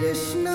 Krishna.